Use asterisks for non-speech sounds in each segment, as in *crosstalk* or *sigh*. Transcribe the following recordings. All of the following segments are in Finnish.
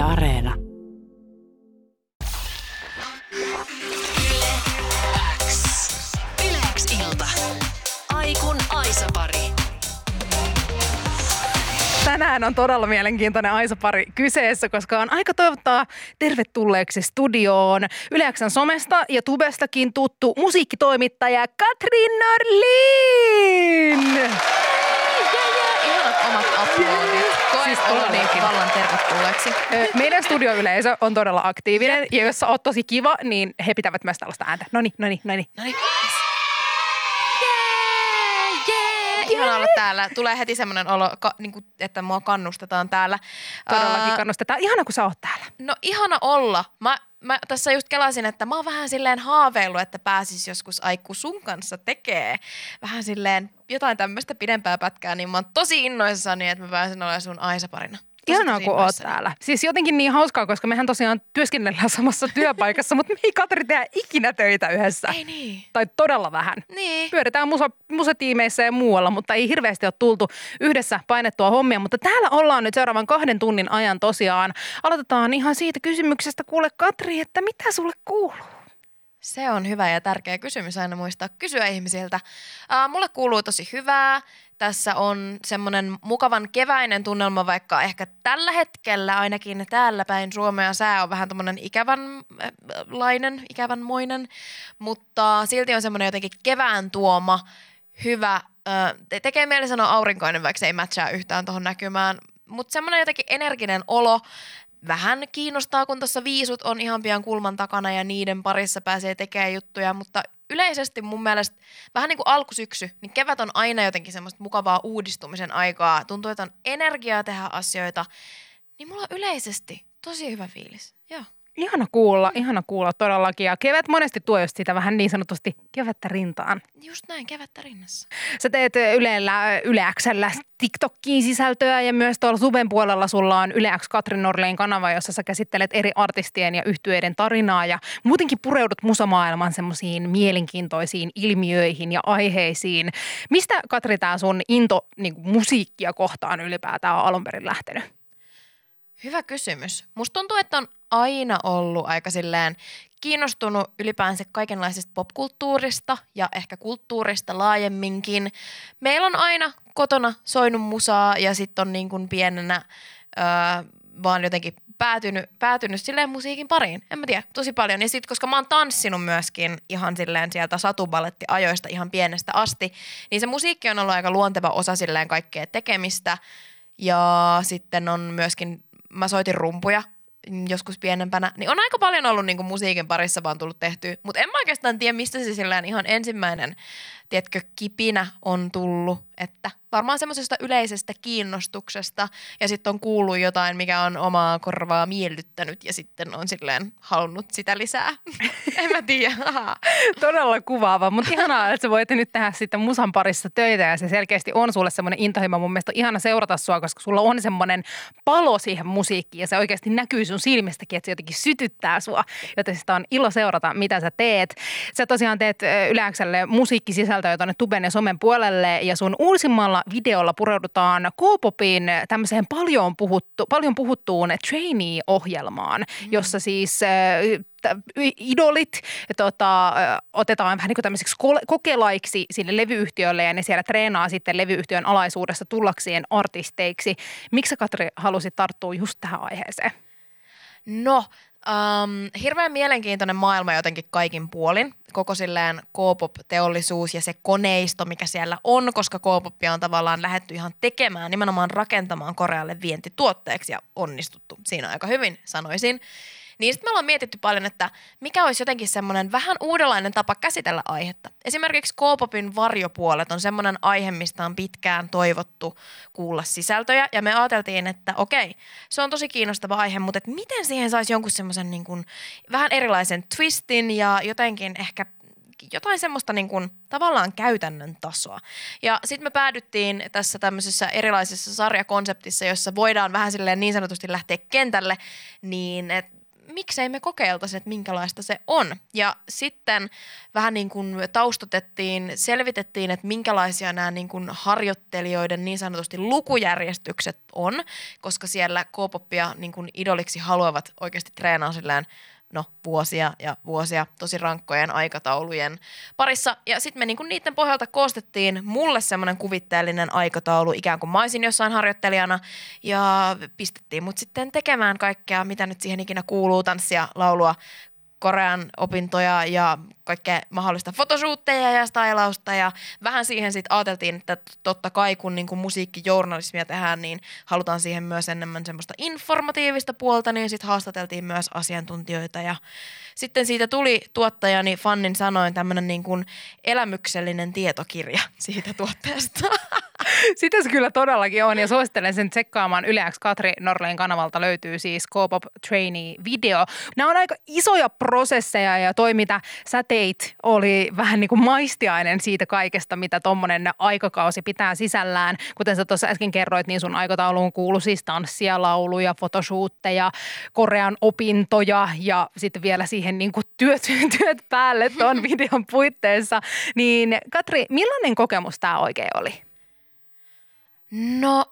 Yle Areena. Yleäks ilta. Aikun Aisa-pari. Tänään on todella mielenkiintoinen Aisa-pari kyseessä, koska on aika toivottaa tervetulleeksi studioon Yleäksän somesta ja tubestakin tuttu musiikkitoimittaja Katrin Norlin! Ihanat omat aplodit. Koen Siis todellakin. vallan tervetulleeksi. Meidän studioyleisö on todella aktiivinen ja jos sä oot tosi kiva, niin he pitävät myös tällaista ääntä. Noni, noni, noni. No niin. Ihana olla täällä. Tulee heti semmoinen olo, ka, niin kuin, että mua kannustetaan täällä. Todellakin kannustetaan. Ihana, kun sä oot täällä. No ihana olla. Mä, mä tässä just kelasin, että mä oon vähän silleen haaveillut, että pääsis joskus Aikku sun kanssa tekee vähän silleen jotain tämmöistä pidempää pätkää, niin mä oon tosi innoissani, että mä pääsen olemaan sun Aisa-parina. Tosi, Ihanaa, kun oot täällä. Siis jotenkin niin hauskaa, koska mehän tosiaan työskennellään *laughs* samassa työpaikassa, mutta me ei Katri tehdä ikinä töitä yhdessä. Ei niin. Tai todella vähän. Niin. Pyöritään musa, musatiimeissä ja muualla, mutta ei hirveästi ole tultu yhdessä painettua hommia. Mutta täällä ollaan nyt seuraavan kahden tunnin ajan tosiaan. Aloitetaan ihan siitä kysymyksestä, kuule Katri, että mitä sulle kuuluu? Se on hyvä ja tärkeä kysymys aina muistaa kysyä ihmisiltä. Ää, mulle kuuluu tosi hyvää. Tässä on semmoinen mukavan keväinen tunnelma, vaikka ehkä tällä hetkellä ainakin täällä päin Suomea. Sää on vähän tämmöinen ikävänlainen, ikävänmoinen, mutta silti on semmoinen jotenkin kevään tuoma hyvä, te- tekee mieli sanoa aurinkoinen, vaikka se ei matchaa yhtään tuohon näkymään, mutta semmoinen jotenkin energinen olo, vähän kiinnostaa, kun tuossa viisut on ihan pian kulman takana ja niiden parissa pääsee tekemään juttuja, mutta yleisesti mun mielestä vähän niin kuin alkusyksy, niin kevät on aina jotenkin semmoista mukavaa uudistumisen aikaa. Tuntuu, että on energiaa tehdä asioita, niin mulla on yleisesti tosi hyvä fiilis. Joo. Ihana kuulla, ihana kuulla todellakin. Ja kevät monesti tuo just sitä vähän niin sanotusti kevättä rintaan. Just näin, kevättä rinnassa. Sä teet Ylellä, Yle Xllä TikTokkiin sisältöä ja myös tuolla Suben puolella sulla on Yle X Katrin Norlein kanava, jossa sä käsittelet eri artistien ja yhtyeiden tarinaa ja muutenkin pureudut musamaailman semmoisiin mielenkiintoisiin ilmiöihin ja aiheisiin. Mistä Katri tämä sun into niin musiikkia kohtaan ylipäätään on alun perin lähtenyt? Hyvä kysymys. Musta tuntuu, että on aina ollut aika silleen kiinnostunut ylipäänsä kaikenlaisesta popkulttuurista ja ehkä kulttuurista laajemminkin. Meillä on aina kotona soinut musaa ja sitten on niin kuin pienenä öö, vaan jotenkin päätynyt, päätynyt silleen musiikin pariin. En mä tiedä, tosi paljon. Ja sitten koska mä oon tanssinut myöskin ihan silleen sieltä satuballettiajoista ihan pienestä asti, niin se musiikki on ollut aika luonteva osa silleen kaikkea tekemistä. Ja sitten on myöskin, mä soitin rumpuja joskus pienempänä, niin on aika paljon ollut niinku musiikin parissa vaan tullut tehtyä. Mutta en mä oikeastaan tiedä, mistä se silleen ihan ensimmäinen, tiedätkö, kipinä on tullut. Että varmaan semmoisesta yleisestä kiinnostuksesta ja sitten on kuullut jotain, mikä on omaa korvaa miellyttänyt ja sitten on silleen halunnut sitä lisää. *laughs* en mä tiedä. Todella kuvaava, mutta ihanaa, että sä voit nyt tehdä sitten musan parissa töitä ja se selkeästi on sulle semmoinen intohimo. Mun mielestä on ihana seurata sua, koska sulla on semmoinen palo siihen musiikkiin ja se oikeasti näkyy sun silmistäkin, että se jotenkin sytyttää sua. Joten sitä on ilo seurata, mitä sä teet. Sä tosiaan teet ö, Yleäkselle musiikkisisältöä tuonne tuben ja somen puolelle ja sun uusimmalla videolla pureudutaan K-popin tämmöiseen paljon, puhuttu, paljon puhuttuun trainee-ohjelmaan, jossa siis idolit tota, otetaan vähän niin kuin tämmöiseksi kokelaiksi sinne levyyhtiölle ja ne siellä treenaa sitten levyyhtiön alaisuudessa tullakseen artisteiksi. Miksi Katri halusit tarttua just tähän aiheeseen? No, um, hirveän mielenkiintoinen maailma jotenkin kaikin puolin. Koko silleen K-pop-teollisuus ja se koneisto, mikä siellä on, koska K-popia on tavallaan lähetty ihan tekemään, nimenomaan rakentamaan Korealle vientituotteeksi ja onnistuttu siinä aika hyvin, sanoisin. Niin sitten me ollaan mietitty paljon, että mikä olisi jotenkin semmoinen vähän uudenlainen tapa käsitellä aihetta. Esimerkiksi K-popin varjopuolet on semmoinen aihe, mistä on pitkään toivottu kuulla sisältöjä. Ja me ajateltiin, että okei, se on tosi kiinnostava aihe, mutta että miten siihen saisi jonkun semmoisen niin vähän erilaisen twistin ja jotenkin ehkä jotain semmoista niin kuin, tavallaan käytännön tasoa. Ja sitten me päädyttiin tässä tämmöisessä erilaisessa sarjakonseptissa, jossa voidaan vähän silleen niin sanotusti lähteä kentälle, niin et miksei me kokeiltaisi, että minkälaista se on. Ja sitten vähän niin kuin taustatettiin, selvitettiin, että minkälaisia nämä niin kuin harjoittelijoiden niin sanotusti lukujärjestykset on, koska siellä K-popia niin kuin idoliksi haluavat oikeasti treenaa silleen no, vuosia ja vuosia tosi rankkojen aikataulujen parissa. Ja sitten me niinku niiden pohjalta koostettiin mulle semmoinen kuvitteellinen aikataulu, ikään kuin mä olisin jossain harjoittelijana. Ja pistettiin mut sitten tekemään kaikkea, mitä nyt siihen ikinä kuuluu, tanssia, laulua, Korean opintoja ja kaikkea mahdollista fotosuutteja ja stylausta ja vähän siihen sitten ajateltiin, että totta kai kun niin kuin musiikkijournalismia tehdään, niin halutaan siihen myös enemmän semmoista informatiivista puolta, niin sitten haastateltiin myös asiantuntijoita ja sitten siitä tuli tuottajani Fannin sanoin tämmöinen niin elämyksellinen tietokirja *laughs* siitä tuotteesta. Sitä se kyllä todellakin on ja suosittelen sen tsekkaamaan Yle Katri Norleen kanavalta löytyy siis K-pop trainee video. Nämä on aika isoja prosesseja ja toi mitä sä teit oli vähän niin kuin maistiainen siitä kaikesta, mitä tuommoinen aikakausi pitää sisällään. Kuten sä tuossa äsken kerroit, niin sun aikatauluun kuuluu siis tanssia, lauluja, fotoshootteja, Korean opintoja ja sitten vielä siihen niin kuin työt, *laughs* työt päälle tuon videon puitteissa. Niin Katri, millainen kokemus tämä oikein oli? No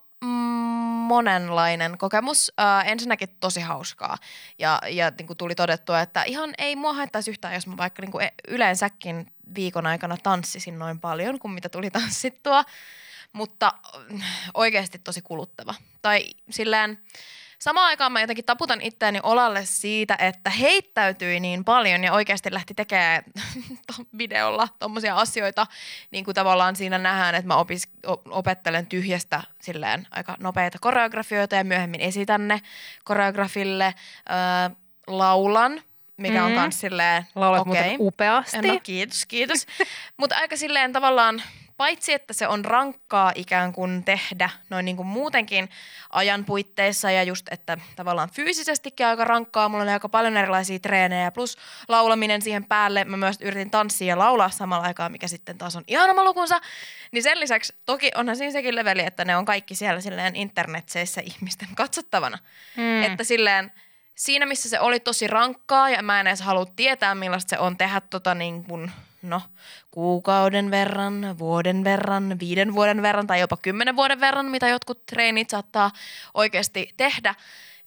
monenlainen kokemus. Äh, ensinnäkin tosi hauskaa. Ja, ja niin kuin tuli todettua, että ihan ei mua haittaisi yhtään, jos mä vaikka niin kuin e, yleensäkin viikon aikana tanssisin noin paljon kuin mitä tuli *laughs* tanssittua. Mutta mm, oikeasti tosi kuluttava. Tai silleen Samaan aikaan mä jotenkin taputan itseäni olalle siitä, että heittäytyi niin paljon ja oikeasti lähti tekemään *laughs* videolla tommosia asioita, niin kuin tavallaan siinä nähdään, että mä opis, opettelen tyhjästä silleen aika nopeita koreografioita ja myöhemmin esitän ne koreografille, öö, laulan, mikä on kans silleen, Laulat okay. upeasti. No kiitos, kiitos. Mutta aika silleen tavallaan paitsi että se on rankkaa ikään kuin tehdä noin niin kuin muutenkin ajan puitteissa ja just, että tavallaan fyysisestikin aika rankkaa. Mulla oli aika paljon erilaisia treenejä plus laulaminen siihen päälle. Mä myös yritin tanssia ja laulaa samalla aikaa, mikä sitten taas on ihan oma lukunsa. Niin sen lisäksi toki onhan siinä sekin leveli, että ne on kaikki siellä silleen internetseissä ihmisten katsottavana. Mm. Että silleen siinä, missä se oli tosi rankkaa ja mä en edes halua tietää, millaista se on tehdä tota niin kuin – no kuukauden verran, vuoden verran, viiden vuoden verran tai jopa kymmenen vuoden verran, mitä jotkut treenit saattaa oikeasti tehdä,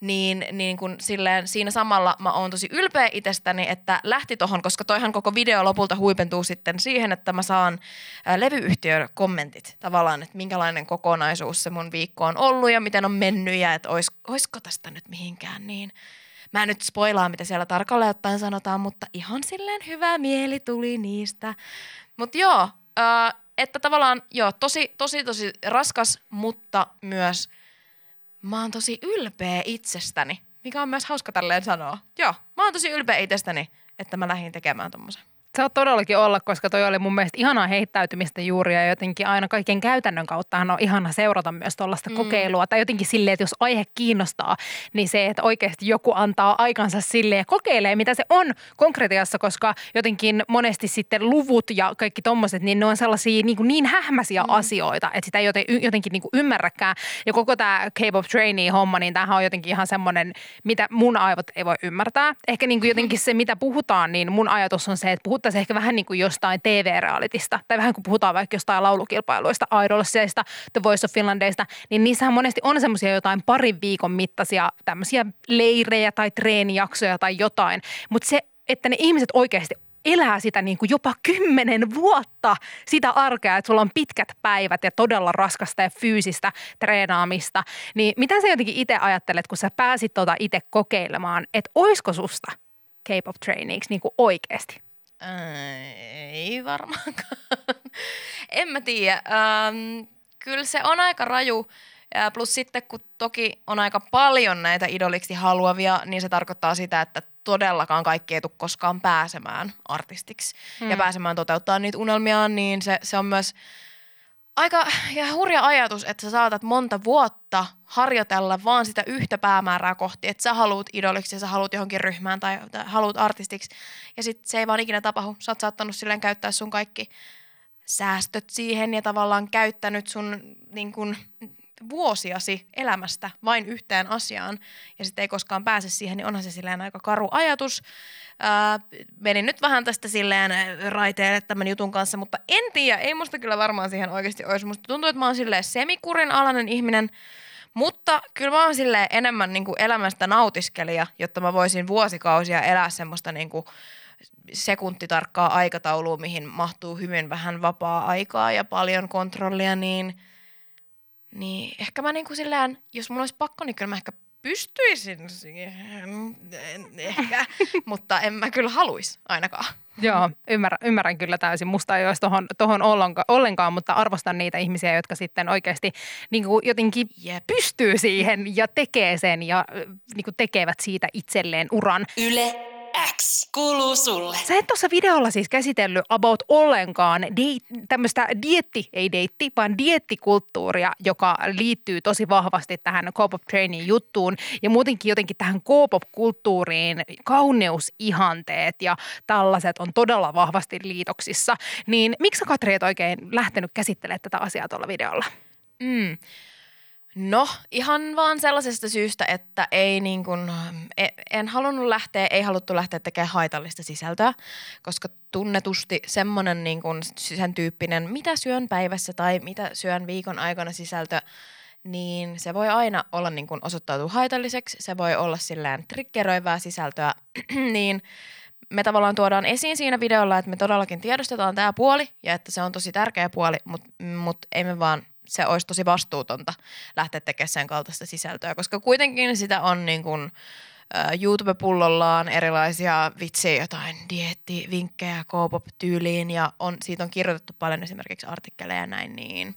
niin, niin kun silleen, siinä samalla mä oon tosi ylpeä itsestäni, että lähti tohon, koska toihan koko video lopulta huipentuu sitten siihen, että mä saan ää, levyyhtiön kommentit tavallaan, että minkälainen kokonaisuus se mun viikko on ollut ja miten on mennyt ja että ois, oisko tästä nyt mihinkään niin Mä en nyt spoilaa, mitä siellä tarkalleen ottaen sanotaan, mutta ihan silleen hyvä mieli tuli niistä. Mutta joo, äh, että tavallaan joo, tosi, tosi, tosi raskas, mutta myös mä oon tosi ylpeä itsestäni, mikä on myös hauska tälleen sanoa. Joo, mä oon tosi ylpeä itsestäni, että mä lähdin tekemään tommosen. Sä oot todellakin olla, koska toi oli mun mielestä ihanaa heittäytymistä juuri ja jotenkin aina kaiken käytännön kautta on ihana seurata myös tuollaista mm. kokeilua. Tai jotenkin silleen, että jos aihe kiinnostaa, niin se, että oikeasti joku antaa aikansa sille ja kokeilee, mitä se on konkretiassa, koska jotenkin monesti sitten luvut ja kaikki tommoset, niin ne on sellaisia niin, kuin niin hähmäisiä mm. asioita, että sitä ei jotenkin niin kuin ymmärräkään. Ja koko tämä K-pop trainee-homma, niin tämähän on jotenkin ihan semmoinen, mitä mun aivot ei voi ymmärtää. Ehkä niin kuin jotenkin se, mitä puhutaan, niin mun ajatus on se, että puhut puhuttaisiin ehkä vähän niin kuin jostain TV-realitista, tai vähän kun puhutaan vaikka jostain laulukilpailuista, Idolseista, The Voice of Finlandeista, niin niissähän monesti on semmoisia jotain parin viikon mittaisia tämmöisiä leirejä tai treenijaksoja tai jotain, mutta se, että ne ihmiset oikeasti elää sitä niin kuin jopa kymmenen vuotta sitä arkea, että sulla on pitkät päivät ja todella raskasta ja fyysistä treenaamista. Niin mitä sä jotenkin itse ajattelet, kun sä pääsit tuota itse kokeilemaan, että oisko susta K-pop traineeksi niin kuin oikeasti? Ei varmaankaan. *laughs* en mä tiedä. Ähm, kyllä se on aika raju. Ja plus sitten, kun toki on aika paljon näitä idoliksi haluavia, niin se tarkoittaa sitä, että todellakaan kaikki ei tule koskaan pääsemään artistiksi hmm. ja pääsemään toteuttaa niitä unelmiaan, niin se, se on myös – aika ja hurja ajatus, että sä saatat monta vuotta harjoitella vaan sitä yhtä päämäärää kohti, että sä haluut idoliksi ja sä haluut johonkin ryhmään tai, tai haluut artistiksi. Ja sitten se ei vaan ikinä tapahdu. Sä oot saattanut silleen käyttää sun kaikki säästöt siihen ja tavallaan käyttänyt sun niin kun, vuosiasi elämästä vain yhteen asiaan ja sitten ei koskaan pääse siihen, niin onhan se silleen aika karu ajatus. Ää, menin nyt vähän tästä silleen raiteelle tämän jutun kanssa, mutta en tiedä, ei musta kyllä varmaan siihen oikeasti olisi. Musta tuntuu, että mä oon silleen semikurin alainen ihminen, mutta kyllä mä oon silleen enemmän niin kuin elämästä nautiskelija, jotta mä voisin vuosikausia elää semmoista niin kuin sekuntitarkkaa aikataulua, mihin mahtuu hyvin vähän vapaa-aikaa ja paljon kontrollia, niin, niin ehkä mä niin kuin sillään, jos mulla olisi pakko, niin kyllä mä ehkä pystyisin siihen, en ehkä, *laughs* mutta en mä kyllä haluaisi ainakaan. Joo, ymmärrän, ymmärrän kyllä täysin. Musta ei olisi tohon, tohon ollenkaan, ollenkaan, mutta arvostan niitä ihmisiä, jotka sitten oikeasti niin kuin jotenkin Jep. pystyy siihen ja tekee sen ja niin kuin tekevät siitä itselleen uran. Yle X kuuluu sulle. Sä et tuossa videolla siis käsitellyt about ollenkaan date, tämmöistä dietti, ei deitti, vaan diettikulttuuria, joka liittyy tosi vahvasti tähän K-pop training juttuun ja muutenkin jotenkin tähän K-pop-kulttuuriin kauneusihanteet ja tällaiset on todella vahvasti liitoksissa. Niin miksi sä Katri et oikein lähtenyt käsittelemään tätä asiaa tuolla videolla? Mm. No, ihan vaan sellaisesta syystä, että ei niin kuin, e- en halunnut lähteä, ei haluttu lähteä tekemään haitallista sisältöä, koska tunnetusti semmoinen niin kuin sen tyyppinen, mitä syön päivässä tai mitä syön viikon aikana sisältö, niin se voi aina olla niin kuin osoittautua haitalliseksi, se voi olla silleen triggeröivää sisältöä, *clears throat* niin me tavallaan tuodaan esiin siinä videolla, että me todellakin tiedostetaan tämä puoli ja että se on tosi tärkeä puoli, mutta mut ei me vaan se olisi tosi vastuutonta lähteä tekemään sen kaltaista sisältöä, koska kuitenkin sitä on niin kuin, YouTube-pullollaan erilaisia vitsiä, jotain diettivinkkejä K-pop-tyyliin ja on, siitä on kirjoitettu paljon esimerkiksi artikkeleja ja näin, niin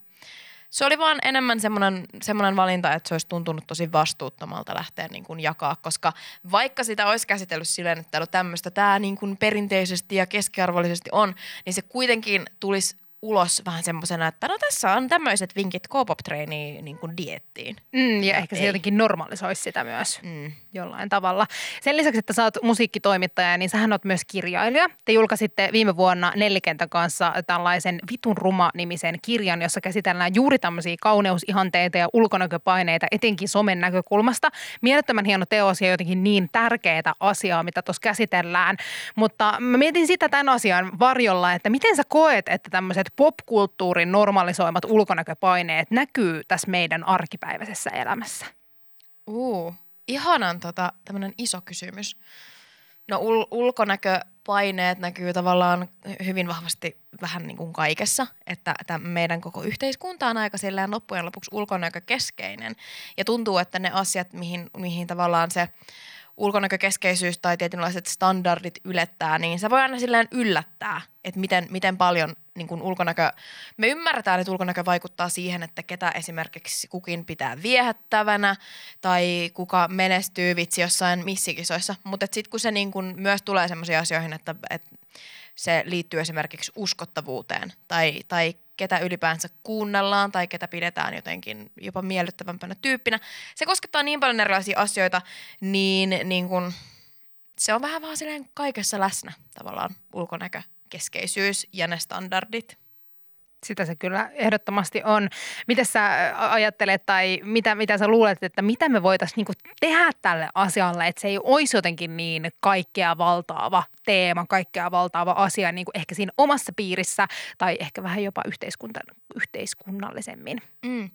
se oli vaan enemmän semmoinen, semmoinen valinta, että se olisi tuntunut tosi vastuuttomalta lähteä niin kuin jakaa, koska vaikka sitä olisi käsitellyt silleen, että no tämmöistä tämä niin kuin perinteisesti ja keskiarvollisesti on, niin se kuitenkin tulisi ulos vähän semmoisena, että no tässä on tämmöiset vinkit K-pop treeniin niin kuin diettiin. Mm, ja ehkä se ei. jotenkin normalisoisi sitä myös. Mm. jollain tavalla. Sen lisäksi, että sä oot musiikkitoimittaja, niin sähän oot myös kirjailija. Te julkaisitte viime vuonna Nelikentän kanssa tällaisen Vitun ruma-nimisen kirjan, jossa käsitellään juuri tämmöisiä kauneusihanteita ja ulkonäköpaineita, etenkin somen näkökulmasta. Mielettömän hieno teos ja jotenkin niin tärkeää asiaa, mitä tuossa käsitellään. Mutta mä mietin sitä tämän asian varjolla, että miten sä koet, että tämmöiset popkulttuurin normalisoimat ulkonäköpaineet näkyy tässä meidän arkipäiväisessä elämässä? Uu, ihanan tota, tämmöinen iso kysymys. No ul- ulkonäköpaineet näkyy tavallaan hyvin vahvasti vähän niin kuin kaikessa, että, että meidän koko yhteiskunta on aika silleen loppujen lopuksi ulkonäkökeskeinen. Ja tuntuu, että ne asiat, mihin, mihin tavallaan se ulkonäkökeskeisyys tai tietynlaiset standardit ylettää, niin se voi aina silleen yllättää, että miten, miten paljon niin kuin ulkonäkö, me ymmärretään, että ulkonäkö vaikuttaa siihen, että ketä esimerkiksi kukin pitää viehättävänä tai kuka menestyy vitsi jossain missikisoissa, mutta sitten kun se niin kuin myös tulee sellaisiin asioihin, että, että se liittyy esimerkiksi uskottavuuteen tai, tai ketä ylipäänsä kuunnellaan tai ketä pidetään jotenkin jopa miellyttävämpänä tyyppinä. Se koskettaa niin paljon erilaisia asioita, niin, niin kun, se on vähän vaan silleen kaikessa läsnä tavallaan ulkonäkökeskeisyys ja ne standardit. Sitä se kyllä ehdottomasti on. Miten sä ajattelet tai mitä, mitä sä luulet, että mitä me voitaisiin niinku tehdä tälle asialle, että se ei olisi jotenkin niin kaikkea valtaava teema, kaikkea valtaava asia niin kuin ehkä siinä omassa piirissä tai ehkä vähän jopa yhteiskunta, yhteiskunnallisemmin. Mm.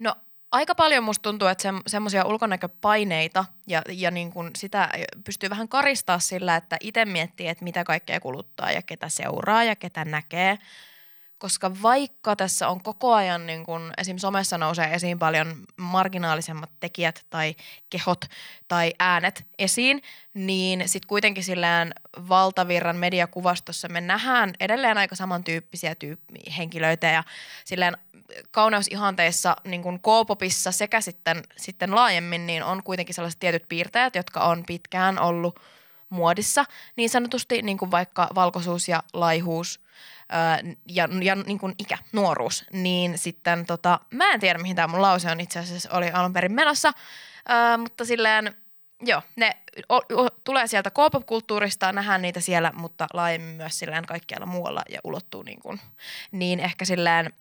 No aika paljon musta tuntuu, että se, semmoisia ulkonäköpaineita ja, ja niin kun sitä pystyy vähän karistaa sillä, että itse miettii, että mitä kaikkea kuluttaa ja ketä seuraa ja ketä näkee. Koska vaikka tässä on koko ajan, niin kun esim. somessa nousee esiin paljon marginaalisemmat tekijät tai kehot tai äänet esiin, niin sitten kuitenkin sillään valtavirran mediakuvastossa me nähdään edelleen aika samantyyppisiä tyyppi- henkilöitä ja silleen kauneusihanteissa niin kuin K-popissa sekä sitten, sitten laajemmin, niin on kuitenkin sellaiset tietyt piirteet, jotka on pitkään ollut muodissa, niin sanotusti niin kuin vaikka valkoisuus ja laihuus ää, ja, ja niin kuin ikä, nuoruus, niin sitten tota, mä en tiedä mihin tämä mun lause on itse asiassa oli alun perin menossa, ää, mutta silleen Joo, ne o, o, tulee sieltä K-pop-kulttuurista, nähdään niitä siellä, mutta laajemmin myös silleen kaikkialla muualla ja ulottuu niin kuin, niin ehkä silleen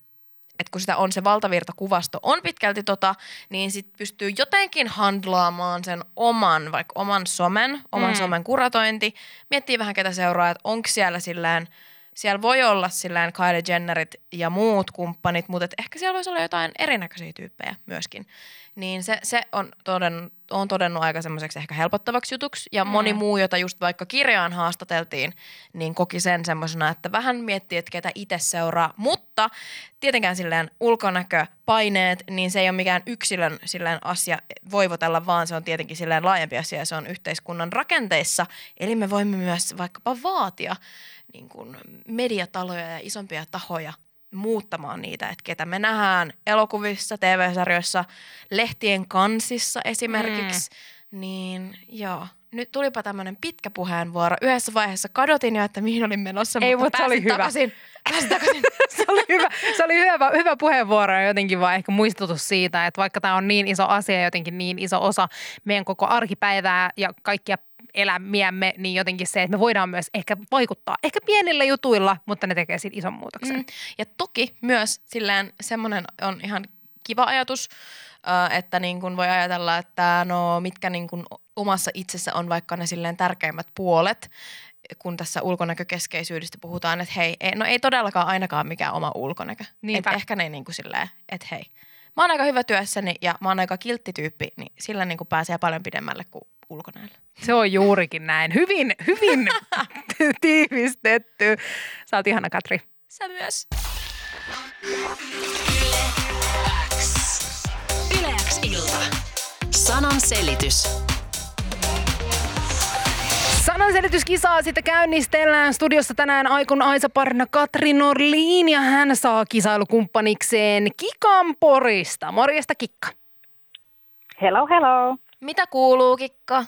että kun sitä on se valtavirtakuvasto on pitkälti tota, niin sit pystyy jotenkin handlaamaan sen oman, vaikka oman somen, oman Mm. mm. somen kuratointi, miettii vähän ketä seuraa, että onko siellä silleen, siellä voi olla silleen Kylie Jennerit ja muut kumppanit, mutta et ehkä siellä voisi olla jotain erinäköisiä tyyppejä myöskin. Niin se, se on, toden, on todennut aika semmoiseksi ehkä helpottavaksi jutuksi. Ja Mm. moni muu, jota just vaikka kirjaan haastateltiin, niin koki sen semmoisena, että vähän miettii, että ketä itse seuraa. Mutta tietenkään silleen ulkonäkö, paineet, niin se ei ole mikään yksilön silleen asia voivotella, vaan se on tietenkin silleen laajempi asia ja se on yhteiskunnan rakenteissa. Eli me voimme myös vaikkapa vaatia niin kuin mediataloja ja isompia tahoja muuttamaan niitä, että ketä me nähdään elokuvissa, TV-sarjoissa, lehtien kansissa esimerkiksi. Mm. Niin joo, nyt tulipa tämmöinen pitkä puheenvuoro. Yhdessä vaiheessa kadotin jo, että mihin olin menossa, Ei, mutta mut se oli hyvä. takaisin. Pääsin takaisin. *laughs* se oli hyvä, se oli hyvä, hyvä puheenvuoro ja jotenkin vaan ehkä muistutus siitä, että vaikka tämä on niin iso asia ja jotenkin niin iso osa meidän koko arkipäivää ja kaikkia elämiämme, niin jotenkin se, että me voidaan myös ehkä vaikuttaa, ehkä pienillä jutuilla, mutta ne tekee siitä ison muutoksen. Mm. Ja toki myös silleen semmoinen on ihan kiva ajatus, että niin kun voi ajatella, että no mitkä niin kun omassa itsessä on vaikka ne silleen tärkeimmät puolet, kun tässä ulkonäkökeskeisyydestä puhutaan, että hei, ei, no ei todellakaan ainakaan mikään oma ulkonäkö. Niinpä. Et ehkä ne niin kuin silleen, että hei, mä oon aika hyvä työssäni ja mä oon aika kiltti tyyppi, niin sillä niin kuin pääsee paljon pidemmälle kuin ulkonäöllä. Se on juurikin näin. Hyvin, hyvin *laughs* tiivistetty. Sä oot ihana, Katri. Sä myös. Yleäks ilta. Sanan selitys. Sananselityskisaa sitten käynnistellään studiossa tänään Aikun Aisa Parna Katri Norliin ja hän saa kisailukumppanikseen Kikan Porista. Morjesta Kikka. Hello, hello. Mitä kuuluu, Kikka?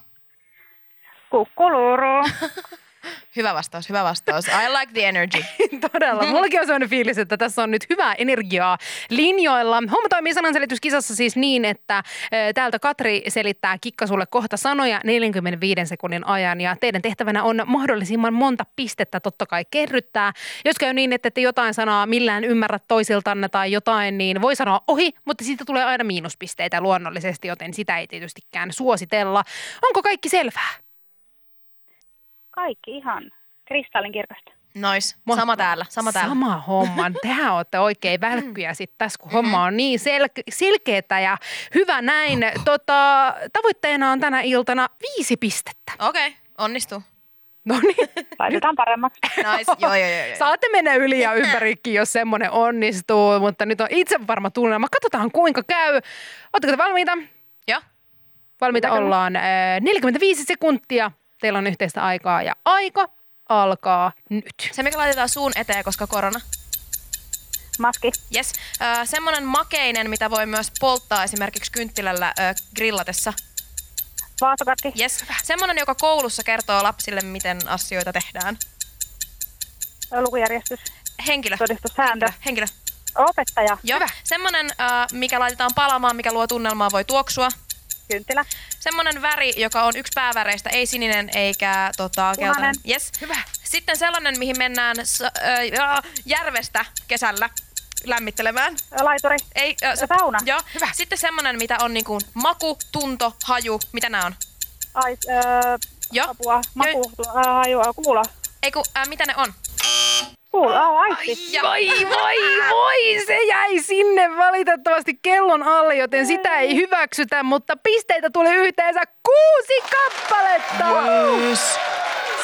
Kukkuluru. *laughs* Hyvä vastaus, hyvä vastaus. I like the energy. *laughs* Todella. Mullakin on sellainen fiilis, että tässä on nyt hyvää energiaa linjoilla. Homma toimii sananselityskisassa siis niin, että täältä Katri selittää Kikka sulle kohta sanoja 45 sekunnin ajan ja teidän tehtävänä on mahdollisimman monta pistettä totta kai kerryttää. Jos käy niin, että te jotain sanaa millään ymmärrä toisiltanne tai jotain, niin voi sanoa ohi, mutta siitä tulee aina miinuspisteitä luonnollisesti, joten sitä ei tietystikään suositella. Onko kaikki selvää? Kaikki ihan kristallinkirkasta. Nois. Mahtavaa. Sama täällä, sama täällä. Sama homma. Tehän olette oikein välkkyjä sitten tässä, kun homma on niin sel- selkeätä ja hyvä näin. Tota, tavoitteena on tänä iltana viisi pistettä. Okei, okay, onnistuu. No niin, Laitetaan paremmaksi. Nice. joo, joo, joo, joo. saatte mennä yli ja ympärikin, jos semmoinen onnistuu, mutta nyt on itse varma tunnelma. Katsotaan kuinka käy. Oletteko te valmiita? Joo. Valmiita Kyllä, ollaan. Äh, 45 sekuntia. Teillä on yhteistä aikaa ja aika alkaa nyt. Se, mikä laitetaan suun eteen, koska korona. Maski. Yes. Ö, semmoinen makeinen, mitä voi myös polttaa esimerkiksi kynttilällä ö, grillatessa. Vaasakakki. Yes. Semmoinen, joka koulussa kertoo lapsille, miten asioita tehdään. Lukujärjestys. Henkilö. Todistussääntö. Henkilö. Opettaja. Joo. Semmoinen, ö, mikä laitetaan palamaan, mikä luo tunnelmaa, voi tuoksua. Kynttilä. Semmoinen väri, joka on yksi pääväreistä, ei sininen eikä tota, keltainen. Yes. Hyvä. Sitten sellainen, mihin mennään ja, järvestä kesällä lämmittelemään. Laituri. Ei, ö, Sauna. Joo. Hyvä. Sitten semmoinen, mitä on niinku maku, tunto, haju. Mitä nämä on? Ai, öö, Joo. apua. Maku. Ää, hajua. Kuulo. Ei kun, äh, mitä ne on? Aisti. Ja, Voi, voi, voi, se jäi sinne valitettavasti kellon alle, joten sitä ei hyväksytä, mutta pisteitä tuli yhteensä kuusi kappaletta. yes.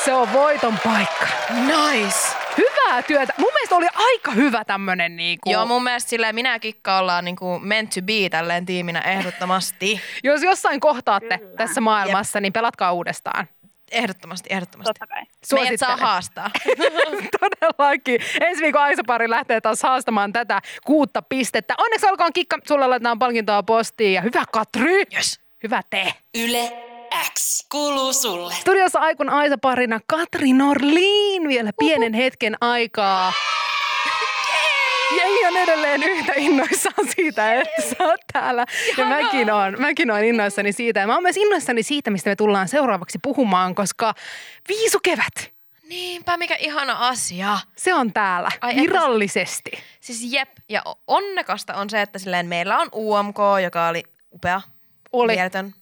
Se on voiton paikka. Nice. Hyvää työtä. Mun mielestä oli aika hyvä tämmönen niinku, Joo, mun mielestä silleen minä Kikka ollaan niinku meant to be tälleen tiiminä ehdottomasti. jos jossain kohtaatte Kyllä. tässä maailmassa, niin pelatkaa uudestaan. Ehdottomasti, ehdottomasti. Totta kai. Meidät saa haastaa. *laughs* Todellakin. Ensi viikon Aisa-pari lähtee taas haastamaan tätä kuutta pistettä. Onneksi olkoon Kikka, sulla laitetaan palkintoa postiin ja hyvä Katri. Yes. Hyvä te. Yle X kuuluu sulle. Studiossa Aikun Aisa-parina Katri Norliin vielä pienen hetken aikaa. Jengi on edelleen yhtä innoissaan siitä, että sä oot täällä. Ja mäkin on, mäkin on innoissani siitä. Ja mä oon myös innoissani siitä, mistä me tullaan seuraavaksi puhumaan, koska viisukevät. Niinpä, mikä ihana asia. Se on täällä Ai, että- virallisesti. Siis jep, ja onnekasta on se, että silleen meillä on UMK, joka oli upea, Oli. mieletön,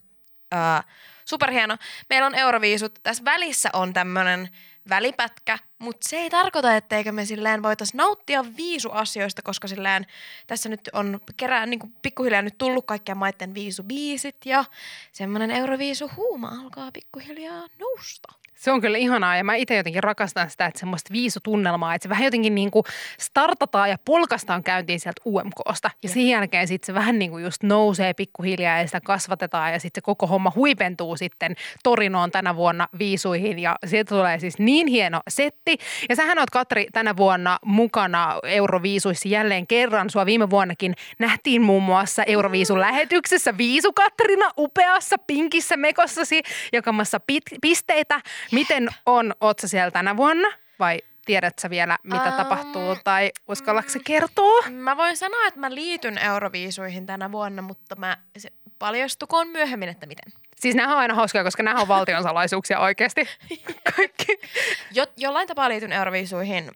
ää, superhieno. Meillä on Euroviisut, tässä välissä on tämmöinen välipätkä, mutta se ei tarkoita, etteikö me silleen voitaisiin nauttia viisuasioista, koska silleen tässä nyt on kerää, niin pikkuhiljaa nyt tullut kaikkien maiden viisubiisit ja semmoinen Euroviisu huuma alkaa pikkuhiljaa nousta. Se on kyllä ihanaa ja mä itse jotenkin rakastan sitä, että semmoista viisutunnelmaa, että se vähän jotenkin niin kuin startataan ja polkastaan käyntiin sieltä UMKsta. Ja Jep. sen jälkeen sitten se vähän niin kuin just nousee pikkuhiljaa ja sitä kasvatetaan ja sitten se koko homma huipentuu sitten Torinoon tänä vuonna viisuihin ja sieltä tulee siis niin hieno setti. Ja sähän oot Katri tänä vuonna mukana Euroviisuissa jälleen kerran. Sua viime vuonnakin nähtiin muun muassa Euroviisun lähetyksessä Viisu Katrina upeassa pinkissä mekossasi jakamassa pit- pisteitä. Miten on, oot sä siellä tänä vuonna vai tiedät sä vielä, mitä Ähm, tapahtuu tai uskallatko sä kertoa? Mä voin sanoa, että mä liityn Euroviisuihin tänä vuonna, mutta mä, se paljastukoon myöhemmin, että miten. Siis nämä on aina hauskoja, koska nämä on valtion salaisuuksia oikeasti. *laughs* Kaikki. Jo, jollain tapaa liityn Euroviisuihin,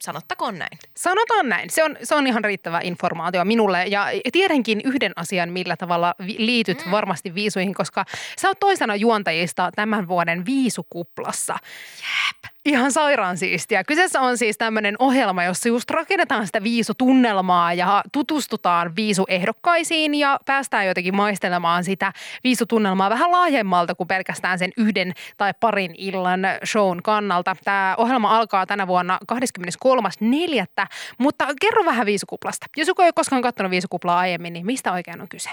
sanottakoon näin. Sanotaan näin. Se on, se on ihan riittävä informaatio minulle. Ja tiedänkin yhden asian, millä tavalla vi- liityt mm. varmasti viisuihin, koska sä oot toisena juontajista tämän vuoden viisukuplassa. Jep. Ihan sairaan siistiä. Kyseessä on siis tämmöinen ohjelma, jossa just rakennetaan sitä viisutunnelmaa ja tutustutaan viisuehdokkaisiin ja päästään jotenkin maistelemaan sitä viisutunnelmaa vähän laajemmalta kuin pelkästään sen yhden tai parin illan shown kannalta. Tämä ohjelma alkaa tänä vuonna 23.4. Mutta kerro vähän viisukuplasta. Jos joku ei ole koskaan katsonut viisukuplaa aiemmin, niin mistä oikein on kyse?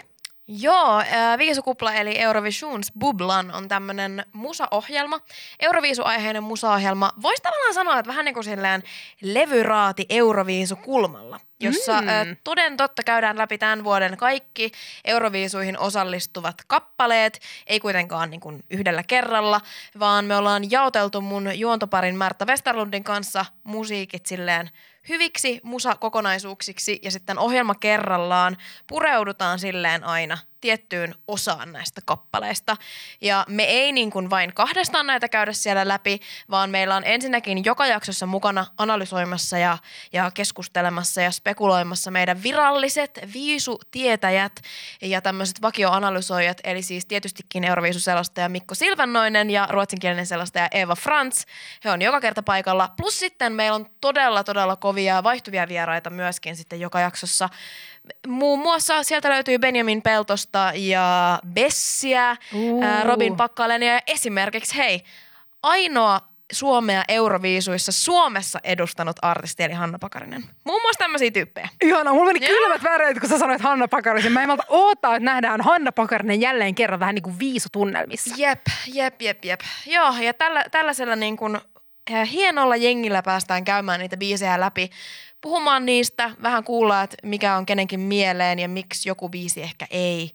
Joo, äh, Viisukupla eli Eurovisions Bublan on tämmöinen musaohjelma, Euroviisu-aiheinen musaohjelma. Voisi tavallaan sanoa, että vähän niin kuin silleen levyraati Euroviisukulmalla, jossa Mm. äh, toden totta käydään läpi tämän vuoden kaikki Euroviisuihin osallistuvat kappaleet, ei kuitenkaan niin kuin yhdellä kerralla, vaan me ollaan jaoteltu mun juontoparin Märta Westerlundin kanssa musiikit silleen hyviksi musakokonaisuuksiksi ja sitten ohjelma kerrallaan pureudutaan silleen aina tiettyyn osaan näistä kappaleista. Ja me ei niin kuin vain kahdestaan näitä käydä siellä läpi, vaan meillä on ensinnäkin joka jaksossa mukana analysoimassa ja, ja keskustelemassa ja spekuloimassa meidän viralliset viisutietäjät ja tämmöiset vakioanalysoijat, eli siis tietystikin Euroviisuselostaja Mikko Silvennoinen ja ruotsinkielinen selostaja Eva Frans. He on joka kerta paikalla. Plus sitten meillä on todella, todella kovia vaihtuvia vieraita myöskin sitten joka jaksossa. Muun muassa sieltä löytyy Benjamin Peltosta ja Bessiä, ää, Robin Pakkalenia ja esimerkiksi hei, ainoa Suomea Euroviisuissa Suomessa edustanut artisti eli Hanna Pakarinen. Muun muassa tämmöisiä tyyppejä. Ihana, mulla meni kylmät väreet, kun sä sanoit Hanna Pakarisen. Mä en malta odottaa, että nähdään Hanna Pakarinen jälleen kerran vähän niin kuin viisutunnelmissa. Jep, jep, jep, jep. Joo, ja tällä, tällaisella niin kuin, äh, hienolla jengillä päästään käymään niitä biisejä läpi, puhumaan niistä, vähän kuulla, että mikä on kenenkin mieleen ja miksi joku biisi ehkä ei.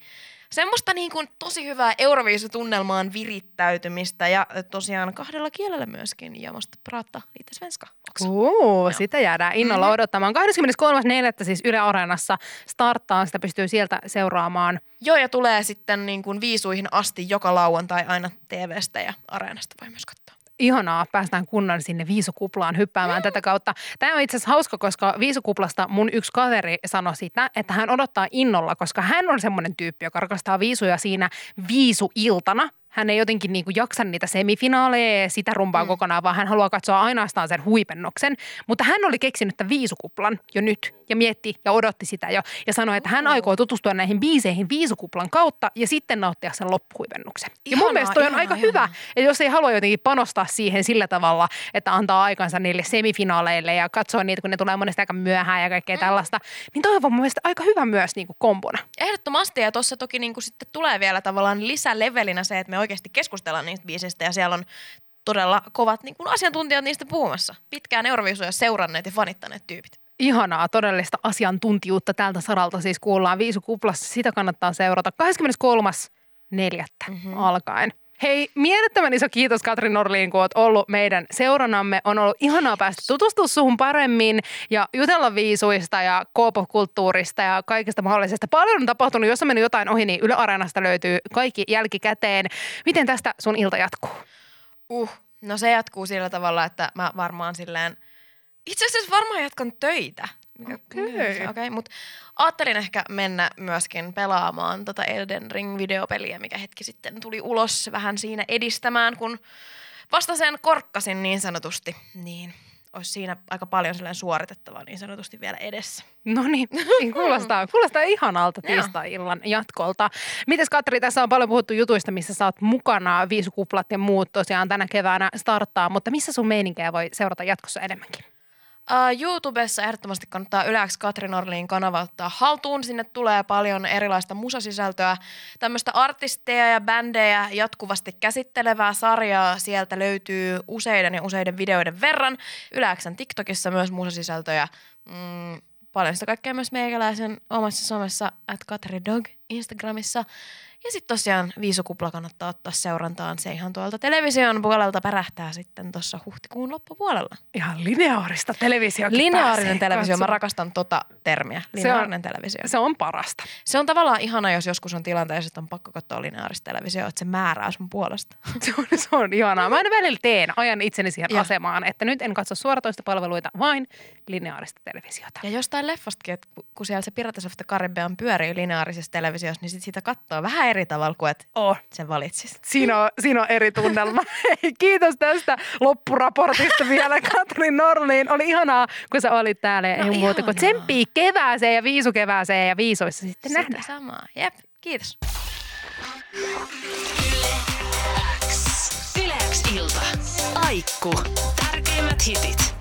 Semmoista niin kuin tosi hyvää Euroviisutunnelmaan virittäytymistä ja tosiaan kahdella kielellä myöskin. Ja musta prata lite svenska också. Uu, sitä jäädään innolla Mhm. odottamaan. 23.4. siis Yle Areenassa starttaa, sitä pystyy sieltä seuraamaan. Joo, ja tulee sitten niin kuin viisuihin asti joka lauantai aina TVstä ja Areenasta voi myös katsoa. Ihanaa, päästään kunnan sinne viisukuplaan hyppäämään tätä kautta. Tämä on itse asiassa hauska, koska viisukuplasta mun yksi kaveri sanoi sitä, että hän odottaa innolla, koska hän on semmoinen tyyppi, joka rakastaa viisuja siinä viisuiltana. Hän ei jotenkin niin kuin jaksa niitä semifinaaleja ja sitä rumpaa mm. kokonaan, vaan hän haluaa katsoa ainoastaan sen huipennoksen. Mutta hän oli keksinyt tämän viisukuplan jo nyt ja mietti ja odotti sitä jo. Ja sanoi, että hän aikoo tutustua näihin biiseihin viisukuplan kautta ja sitten nauttia sen loppuhuipennuksen. ja mun Ihanaa, mielestä toi on ihanaa, aika ihanaa. hyvä, ja jos ei halua jotenkin panostaa siihen sillä tavalla, että antaa aikansa niille semifinaaleille ja katsoa niitä, kun ne tulee monesti aika myöhään ja kaikkea Mm. tällaista, niin toi on mun mielestä aika hyvä myös niin kuin kombona. Ehdottomasti, ja tuossa toki niin kuin sitten tulee vielä tavallaan lisälevelinä se, että me oikeasti keskustellaan niistä biisistä, ja siellä on todella kovat niin kuin asiantuntijat niistä puhumassa. Pitkään Euroviisuja seuranneet ja fanittaneet tyypit. Ihanaa todellista asiantuntijuutta tältä saralta siis kuullaan Viisukuplassa. Sitä kannattaa seurata 23.4. Mm-hmm. alkaen. Hei, mielettömän iso kiitos Katri Norliin, kun oot ollut meidän seurannamme. On ollut ihanaa päästä tutustua suhun paremmin ja jutella viisuista ja K-pop-kulttuurista ja kaikesta mahdollisesta. Paljon on tapahtunut, jos on mennyt jotain ohi, niin Yle Areenasta löytyy kaikki jälkikäteen. Miten tästä sun ilta jatkuu? Uh, No se jatkuu sillä tavalla, että mä varmaan silleen, itse asiassa varmaan jatkan töitä. Okei. okay, mutta ajattelin ehkä mennä myöskin pelaamaan tota Elden Ring-videopeliä, mikä hetki sitten tuli ulos vähän siinä edistämään, kun vasta sen korkkasin niin sanotusti, niin olisi siinä aika paljon suoritettavaa niin sanotusti vielä edessä. No niin, kuulostaa, kuulostaa ihanalta tiistai-illan jatkolta. Mites Katri, tässä on paljon puhuttu jutuista, missä sä oot mukana, viisukuplat ja muut tosiaan tänä keväänä starttaa, mutta missä sun meininkejä voi seurata jatkossa enemmänkin? Uh, YouTubessa ehdottomasti kannattaa yleensä Katri Norliin kanava ottaa haltuun. Sinne tulee paljon erilaista musasisältöä, tämmöistä artisteja ja bändejä jatkuvasti käsittelevää sarjaa. Sieltä löytyy useiden ja useiden videoiden verran. Yleensä TikTokissa myös musasisältöjä. Mm, paljon sitä kaikkea myös meikäläisen omassa somessa, at Katri Dog Instagramissa. Ja sitten tosiaan viisukupla kannattaa ottaa seurantaan. Se ihan tuolta television puolelta pärähtää sitten tuossa huhtikuun loppupuolella. Ihan lineaarista televisiokin Lineaarinen televisio, mä rakastan tota termiä. Lineaarinen televisio. Se on parasta. Se on tavallaan ihana, jos joskus on tilanteessa, että on pakko katsoa lineaarista televisioa, että se määrää sun puolesta. *laughs* Se on, se on ihanaa. Mä aina välillä teen, ajan itseni siihen Joo. asemaan, että nyt en katso suoratoista palveluita, vain lineaarista televisiota. Ja jostain leffastakin, että ku- kun siellä se Pirates of the Caribbean pyörii lineaarisessa televisiossa, niin sit sitä katsoo vähän eri tavalla kuin että Oh. sen valitsis. Siinä on, siinä on eri tunnelma. *laughs* Hei, Kiitos tästä loppuraportista vielä Katrin Norliin. Oli ihanaa, kun sä olit täällä. Ja No ei muuta kuin ihanaa. tsemppii kevääseen ja viisukevääseen ja viisoissa sitten Sitä nähdään. samaa. Jep, kiitos. Yle X ilta. Aikku. Tärkeimmät hitit.